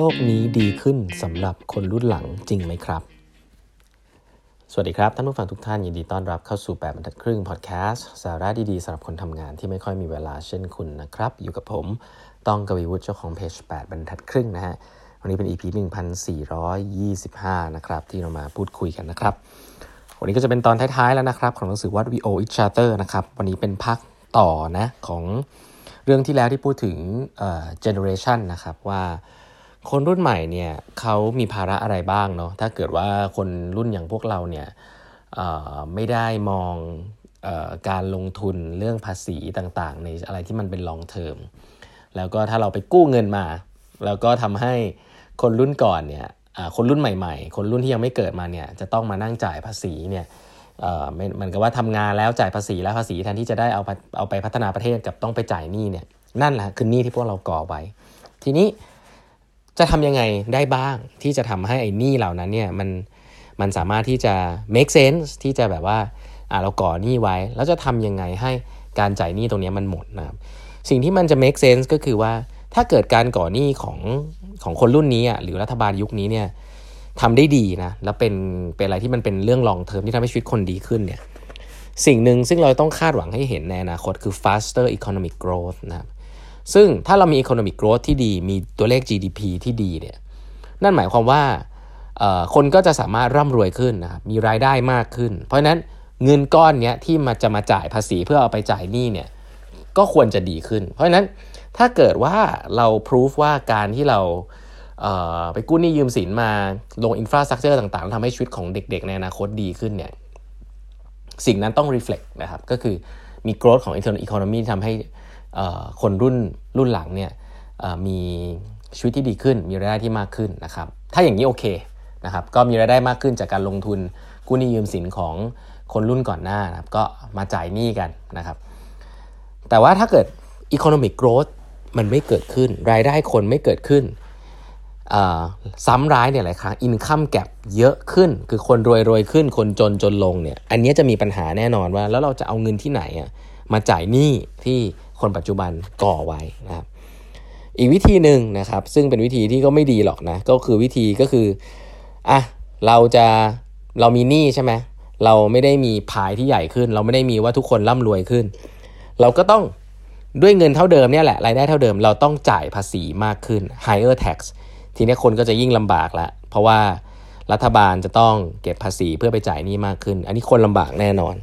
โลกนี้ดีขึ้นสำหรับคนรุ่นหลังจริงไหมครับ สวัสดีครับ ท่านผู้ฟังทุกท่านยินดีต้อนรับเข้าสู่ 8บรรทัดครึ่งพอดแคสต์สาระดีๆสำหรับคนทำงานที่ไม่ค่อยมีเวลาเช่นคุณนะครับ อยู่กับผมต้องกวีวุฒิเจ้าของเพจ8บรรทัดครึ่งนะฮะวันนี้เป็น EP 1425 นะครับ ที่เรามาพูดคุยกันนะครับ วันนี้ก็จะเป็นตอนท้ายๆแล้วนะครับ ของหนังสือ What We Owe Each Other นะครับ วันนี้เป็นพักต่อนะของเรื่องที่แล้วที่พูดถึงเอ่อ generation นะครับว่า คนรุ่นใหม่เนี่ยเขามีภาระอะไรบ้างเนาะถ้าเกิดว่าคนรุ่นอย่างพวกเราเนี่ยไม่ได้มองออการลงทุนเรื่องภาษีต่างๆ ในอะไรที่มันเป็น long term แล้วก็ถ้าเราไปกู้เงินมา แล้วก็ทำให้คนรุ่นก่อนเนี่ยคนรุ่นใหม่ ๆ คนรุ่นที่ยังไม่เกิดมาเนี่ยจะต้องมานั่งจ่ายภาษีเนี่ยเอ่อมันเหมันกับว่าทำงานแล้วจ่ายภาษีแล้วภาษีแทนที่จะได้เอาไปเอาไปพัฒนาประเทศกับต้องไปจ่ายหนี้เนี่ยนั่นแหละคือหนี้ที่พวกเราก่อไว้ ทีนี้ จะทำยังไงได้บ้างที่จะทำให้ไอ้หนี้เหล่านั้นเนี่ยมันมันสามารถที่จะ make sense ที่จะแบบว่าอ่าเราก่อหนี้ไว้ แล้วจะทำยังไงให้การจ่ายหนี้ตรงนี้มันหมดนะครับสิ่งที่มันจะ make sense ก็คือว่าถ้าเกิดการก่อหนี้ของของคนรุ่นนี้อะหรือรัฐบาลยุคนี้เนี่ยทำได้ดีนะแล้วเป็นเป็นอะไรที่มันเป็นเรื่อง long term ที่ทำให้ชีวิตคนดีขึ้นเนี่ยสิ่งหนึ่งซึ่งเราต้องคาดหวังให้เห็นในอนาคตคือ faster economic growth นะครับ ซึ่งถ้าเรามี economic growth ที่ดี มีตัวเลข GDP ที่ดีเนี่ยนั่นหมายความว่าคนก็จะสามารถร่ำรวยขึ้นนะครับมีรายได้มากขึ้น เพราะนั้นเงินก้อนเนี้ยที่มาจะมาจ่ายภาษีเพื่อเอาไปจ่ายหนี้เนี่ยก็ควรจะดีขึ้น เพราะนั้นถ้าเกิดว่าเราพิสูจว่าการที่เราเไปกู้หนี้ยืมสินมาลงอินฟราสตรักเจอร์ต่างๆทำให้ชีวิตของเด็ก ๆ ในอนาคตดีขึ้นเนี่ยสิ่งนั้นต้อง reflect นะครับก็คือมี growth ของ internal economy ที่ทำให้ คนรุ่นรุ่นหลังเนี่ยมีชีวิตที่ดีขึ้น มีรายได้ที่มากขึ้นนะครับ ถ้าอย่างนี้โอเคนะครับ ก็มีรายได้มากขึ้นจากการลงทุนกู้หนี้ยืมสินของคนรุ่นก่อนหน้านะครับ ก็มาจ่ายหนี้กันนะครับ แต่ว่าถ้าเกิด economic growth มันไม่เกิดขึ้น รายได้คนไม่เกิดขึ้น ซ้ำร้ายเนี่ยหลายครั้ง income gap เยอะขึ้น คือคนรวยรวยขึ้น คนจนจนลงเนี่ย อันนี้จะมีปัญหาแน่นอนว่า แล้วเราจะเอาเงินที่ไหนอะมาจ่ายหนี้ที่ คนปัจจุบันก่อไว้นะครับอีกวิธีหนึ่งนะครับ ซึ่งเป็นวิธีที่ก็ไม่ดีหรอกนะ ก็คือวิธีก็คืออะเราจะเรามีหนี้ใช่ไหมเราไม่ได้มีพายที่ใหญ่ขึ้น เราไม่ได้มีว่าทุกคนร่ำรวยขึ้น เราก็ต้องด้วยเงินเท่าเดิมเนี่ยแหละรายได้เท่าเดิมเราต้องจ่ายภาษีมากขึ้น higher tax ทีนี้คนก็จะยิ่งลำบากละเพราะว่ารัฐบาลจะต้องเก็บภาษีเพื่อไปจ่ายหนี้มากขึ้น อันนี้คนลำบากแน่นอน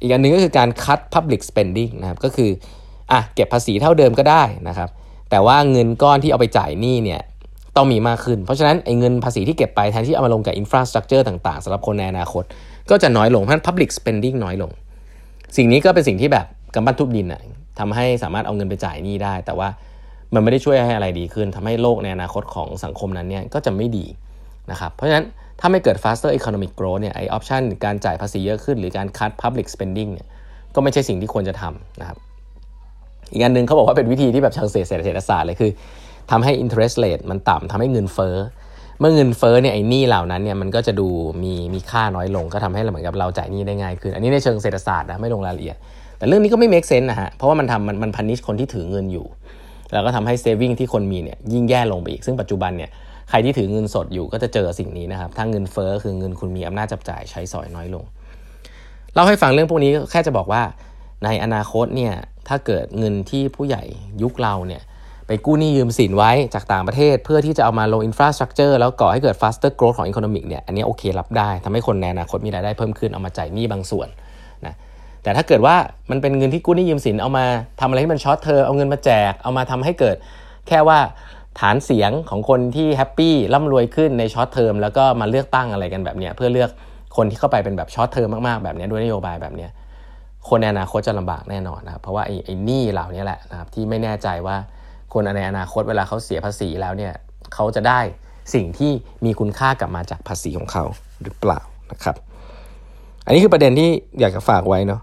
อีกอันหนึ่งก็คือการ cut public spending นะครับก็คือ อะเก็บภาษีเท่าเดิมก็ได้นะครับ แต่ว่าเงินก้อนที่เอาไปจ่ายหนี้เนี่ยต้องมีมากขึ้น เพราะฉะนั้นไอ้เงินภาษีที่เก็บไปแทนที่เอามาลงกับ infrastructure ต่างๆสำหรับคนในอนาคต ก็จะน้อยลง เพราะฉะนั้น public spending น้อยลง สิ่งนี้ก็เป็นสิ่งที่แบบกำปั้นทุบดินอะทำให้สามารถเอาเงินไปจ่ายหนี้ได้ แต่ว่ามันไม่ได้ช่วยให้อะไรดีขึ้นทำให้โลกในอนาคตของสังคมนั้นเนี่ยก็จะไม่ดีนะครับ เพราะฉะนั้นถ้าไม่เกิด faster economic growth เนี่ยไอออปชันการจ่ายภาษีเยอะขึ้น หรือการ cut public spending เนี่ยก็ไม่ใช่สิ่งที่ควรจะทำนะครับ อีกอันหนึ่งเขาบอกว่าเป็นวิธีที่แบบเชิงเศรษฐศาสตร์เลยคือทำให้ interest rate มันต่ำทำให้เงินเฟ้อเมื่อเงินเฟ้อเนี่ยไอ้หนี้เหล่านั้นเนี่ยมันก็จะดูมีมีค่าน้อยลงก็ทำให้เราเหมือนกับเราจ่ายหนี้ได้ง่ายขึ้น อันนี้ในเชิงเศรษฐศาสตร์นะไม่ลงรายละเอียด แต่เรื่องนี้ก็ไม่ make sense นะฮะเพราะว่ามันทำมันมันพันิชคนที่ถือเงินอยู่ แล้วก็ทำให้ saving ที่คนมีเนี่ยยิ่งแย่ลงไปอีก ซึ่งปัจจุบันเนี่ยใครที่ถือเงินสดอยู่ก็จะเจอสิ่งนี้นะครับถ้าเงินเฟ้อคือเงินคุณมีอำนาจจับจ่ายใช้สอยน้อยลงเล่าให้ฟังเรื่องพวกนี้แค่จะบอกว่าในอนาคตเนี่ย ถ้าเกิดเงินที่ผู้ใหญ่ยุคเราเนี่ยไปกู้หนี้ยืมสินไว้จากต่างประเทศ เพื่อที่จะเอามาลงอินฟราสตรักเจอร์แล้วก่อให้เกิด faster growth ของ economic เนี่ยอันนี้โอเครับได้ทำให้คนในอนาคตมีรายได้เพิ่มขึ้นเอามาจ่ายหนี้บางส่วนนะแต่ถ้าเกิดว่ามันเป็นเงินที่กู้หนี้ยืมสินเอามาทำอะไรให้มัน short term เอาเงินมาแจกเอามาทำให้เกิด แค่ว่าฐานเสียงของคนที่ happy ร่ำรวยขึ้นใน short term แล้วก็มาเลือกตั้งอะไรกันแบบเนี้ยเพื่อเลือกคนที่เข้าไปเป็นแบบ short term มากๆแบบนี้ด้วยนโยบายแบบนี้ คนในอนาคตจะลำบากแน่นอนนะครับเพราะว่าไอ้ไอ้หนี้เหล่านี้แหละนะครับที่ไม่แน่ใจว่าคนในอนาคตเวลาเขาเสียภาษีแล้วเนี่ยเขาจะได้สิ่งที่มีคุณค่ากลับมาจากภาษีของเขาหรือเปล่านะครับ อันนี้คือประเด็นที่อยากจะฝากไว้เนาะ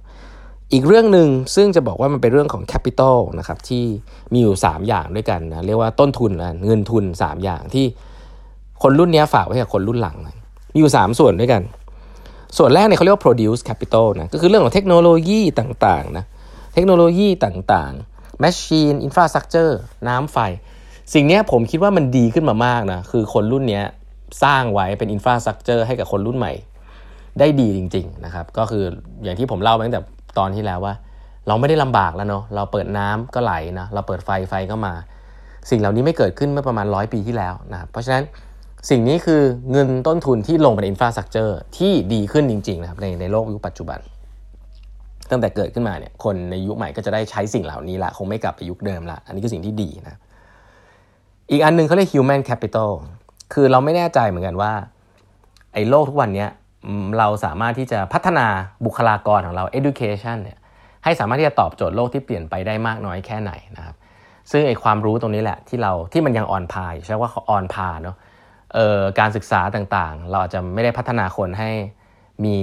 อีกเรื่องหนึ่งซึ่งจะบอกว่ามันเป็นเรื่องของแคปิตอลนะครับที่มีอยู่ 3 อย่างด้วยกันนะเรียกว่าต้นทุนนะเงินทุน 3 อย่างที่คนรุ่นนี้ฝากไว้กับคนรุ่นหลังนะมีอยู่ 3 ส่วนด้วยกัน ส่วนแรกเนี่ยเขาเรียกว่า produce capital นะก็คือเรื่องของเทคโนโลยีต่างๆนะเทคโนโลยีต่างๆ machine infrastructure น้ำไฟ สิ่งนี้ผมคิดว่ามันดีขึ้นมามากนะคือคนรุ่นนี้สร้างไว้เป็น infrastructure ให้กับคนรุ่นใหม่ ได้ดีจริงๆนะครับก็คืออย่างที่ผมเล่าไปตั้งแต่ตอนที่แล้วว่า เราไม่ได้ลำบากแล้วเนาะเราเปิดน้ำก็ไหลนะเราเปิดไฟไฟก็มา สิ่งเหล่านี้ไม่เกิดขึ้นเมื่อประมาณร้อยปีที่แล้วนะเพราะฉะนั้น สิ่งนี้คือเงินต้นทุนที่ลงไปใน infrastructure ที่ดีขึ้นจริงๆนะครับในในโลกยุคปัจจุบัน ตั้งแต่เกิดขึ้นมาเนี่ยคนในยุคใหม่ก็จะได้ใช้สิ่งเหล่านี้ละคงไม่กลับไปยุคเดิมละอันนี้คือสิ่งที่ดีนะอีกอันนึงเขาเรียก human capital คือเราไม่แน่ใจเหมือนกันว่าไอ้โลกทุกวันนี้เราสามารถที่จะพัฒนาบุคลากรของเรา education เนี่ยให้สามารถที่จะตอบโจทย์โลกที่เปลี่ยนไปได้มากน้อยแค่ไหนนะครับซึ่งไอ้ความรู้ตรงนี้แหละที่เราที่มันยังอ่อนพายใช่ว่าอ่อนพาเนาะ การศึกษาต่างๆ เราอาจจะไม่ได้พัฒนาคนให้มี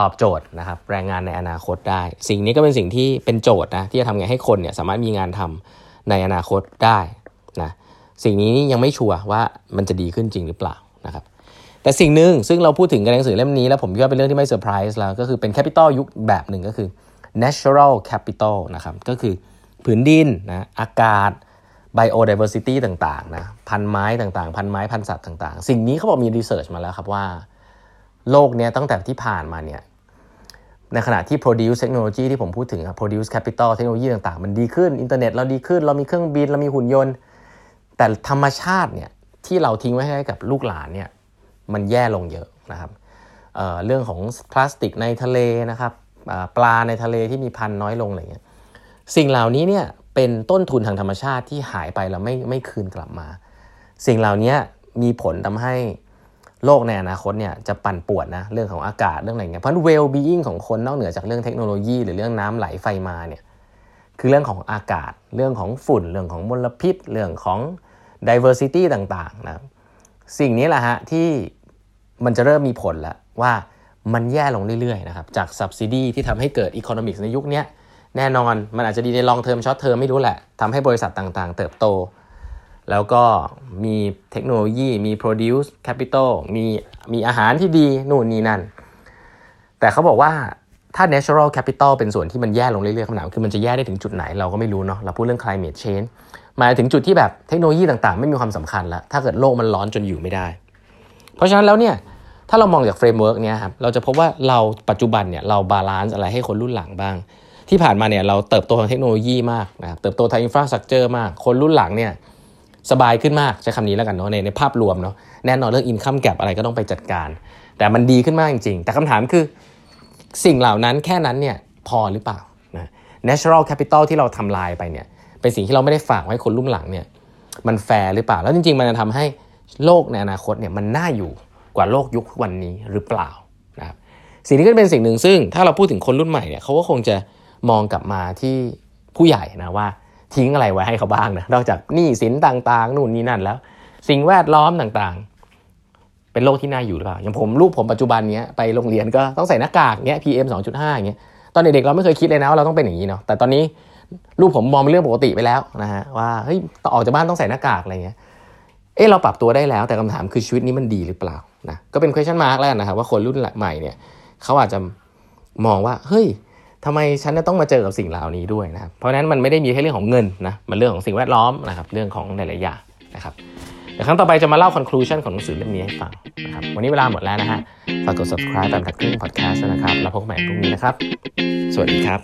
ตอบโจทย์นะครับแรงงานในอนาคตได้ สิ่งนี้ก็เป็นสิ่งที่เป็นโจทย์นะที่จะทำไงให้คนเนี่ยสามารถมีงานทำในอนาคตได้นะสิ่งนี้ยังไม่ชัวร์ว่ามันจะดีขึ้นจริงหรือเปล่านะครับแต่สิ่งหนึ่งซึ่งเราพูดถึงกันในหนังสือเล่มนี้แล้วผมคิดว่าเป็นเรื่องที่ไม่เซอร์ไพรส์แล้วก็คือเป็น capital ยุคแบบหนึ่งก็คือ natural capital นะครับก็คือผืนดินนะอากาศ biodiversity ต่างๆนะพันธุ์ไม้ต่างๆ พันธุ์ไม้พันธุ์สัตว์ต่างๆ สิ่งนี้เขาบอกมี research มาแล้วครับว่า โลกนี้ตั้งแต่ที่ผ่านมาเนี่ยในขณะที่ produce technology ที่ผมพูดถึง produce capital เทคโนโลยีต่างๆ มันดีขึ้น อินเทอร์เน็ตเราดีขึ้น เรามีเครื่องบิน เรามีหุ่นยนต์ แต่ธรรมชาติเนี่ยที่เราทิ้งไว้ให้กับลูกหลานเนี่ยมันแย่ลงเยอะนะครับเรื่องของพลาสติกในทะเลนะครับปลาในทะเลที่มีพันธุ์น้อยลงอะไรเงี้ยสิ่งเหล่านี้เนี่ย เป็นต้นทุนทางธรรมชาติที่หายไปแล้วไม่ไม่คืนกลับมา สิ่งเหล่านี้มีผลทำให้โลกในอนาคตเนี่ยจะปั่นป่วนนะเรื่องของอากาศเรื่องอะไรเงี้ยเพราะ well being ของคนนอกเหนือจากเรื่องเทคโนโลยี หรือเรื่องน้ำไหลไฟมาเนี่ยคือเรื่องของอากาศ เรื่องของฝุ่น เรื่องของมลพิษ เรื่องของ diversity ต่างๆนะสิ่งนี้แหละฮะที่มันจะเริ่มมีผลแล้วว่ามันแย่ลงเรื่อยๆนะครับจาก subsidy ที่ทำให้เกิด economics ในยุคนี้ แน่นอนมันอาจจะดีใน long term short term ไม่รู้แหละทำให้บริษัทต่างๆ เติบโต แล้วก็มีเทคโนโลยีมี produce capital มีมีอาหารที่ดีนู่นนี่นั่น แต่เขาบอกว่าถ้า natural capital เป็นส่วนที่มันแย่ลงเรื่อยๆคำถามคือมันจะแย่ได้ถึงจุดไหนเราก็ไม่รู้เนาะเราพูดเรื่อง climate change มาถึงจุดที่แบบเทคโนโลยีต่างๆ ไม่มีความสำคัญแล้ว ถ้าเกิดโลกมันร้อนจนอยู่ไม่ได้ เพราะฉะนั้นแล้วเนี่ยถ้าเรามองจาก framework เนี้ยครับเราจะพบว่าเราปัจจุบันเนี่ยเรา balance อะไรให้คนรุ่นหลังบ้าง ที่ผ่านมาเนี่ยเราเติบโตทางเทคโนโลยีมากนะครับเติบโตทาง infrastructure มาก คนรุ่นหลังเนี่ยสบายขึ้นมากใช้คำนี้แล้วกันเนาะในในภาพรวมเนาะแน่นอนเรื่องอินคัมแกรอะไรก็ต้องไปจัดการ แต่มันดีขึ้นมากจริง ๆ แต่คำถามคือสิ่งเหล่านั้นแค่นั้นเนี่ยพอหรือเปล่านะ natural capital ที่เราทำลายไปเนี่ยเป็นสิ่งที่เราไม่ได้ฝากไว้คนรุ่นหลังเนี่ยมันแฟร์หรือเปล่า แล้วจริง ๆ มันจะทำให้โลกในอนาคตเนี่ยมันน่าอยู่กว่าโลกยุควันนี้หรือเปล่านะครับสิ่งนี้ก็เป็นสิ่งหนึ่งซึ่งถ้าเราพูดถึงคนรุ่นใหม่เนี่ยเขาก็คงจะ มองกลับมาที่ผู้ใหญ่นะว่า ทิ้งอะไรไว้ให้เขาบ้างนะนอกจากหนี้สินต่างๆ นู่นนี่นั่นแล้ว สิ่งแวดล้อมต่างๆ เป็นโลกที่น่าอยู่หรือเปล่าอย่างผมลูกผมปัจจุบันเนี้ยไปโรงเรียนก็ต้องใส่หน้ากากเนี้ย PM 2.5อย่างเงี้ยตอนเด็กๆเราไม่เคยคิดเลยนะว่าเราต้องเป็นอย่างนี้เนาะแต่ตอนนี้ลูกผมมองเป็นเรื่องปกติไปแล้วนะฮะว่าเฮ้ยอออกจากบ้านต้องใส่หน้ากากอะไรเงี้ยเออเราปรับตัวได้แล้วแต่คำถามคือชีวิตนี้มันดีหรือเปล่านะก็เป็น question mark แล้วนะครับว่าคนรุ่นใหม่เนี่ยเขาอาจจะมองว่าเฮ้ย ทำไมฉันต้องมาเจอกับสิ่งเหล่านี้ด้วยนะครับ เพราะนั้นมันไม่ได้มีแค่เรื่องของเงินนะ มันเรื่องของสิ่งแวดล้อมนะครับ เรื่องของหลายๆอย่างนะครับเดี๋ยวครั้งต่อไปจะมาเล่า conclusion ของหนังสือเล่มนี้ให้ฟังนะครับ วันนี้เวลาหมดแล้วนะฮะ ฝากกด subscribe ตามทักครึ่ง podcast นะครับ แล้วพบกันใหม่พรุ่งนี้นะครับ สวัสดีครับ